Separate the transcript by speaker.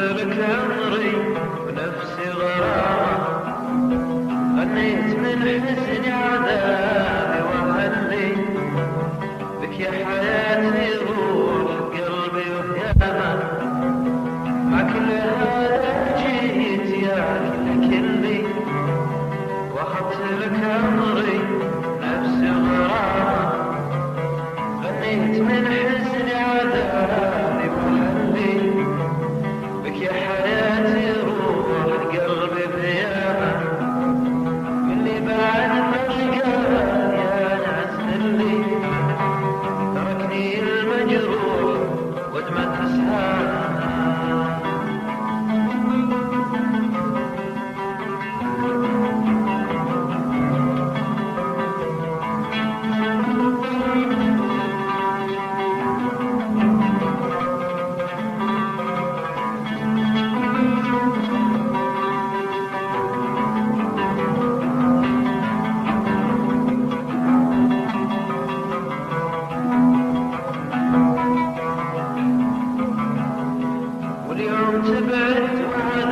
Speaker 1: لك عمري ونفسي غرامة. غنيت من حزن عذابي وهلي بك يا حياتي روح قلبي وهيامة مع كل هذا جيت يا كلي واخذت لك عمري نفسي غرامة. غنيت من حزن مرتبة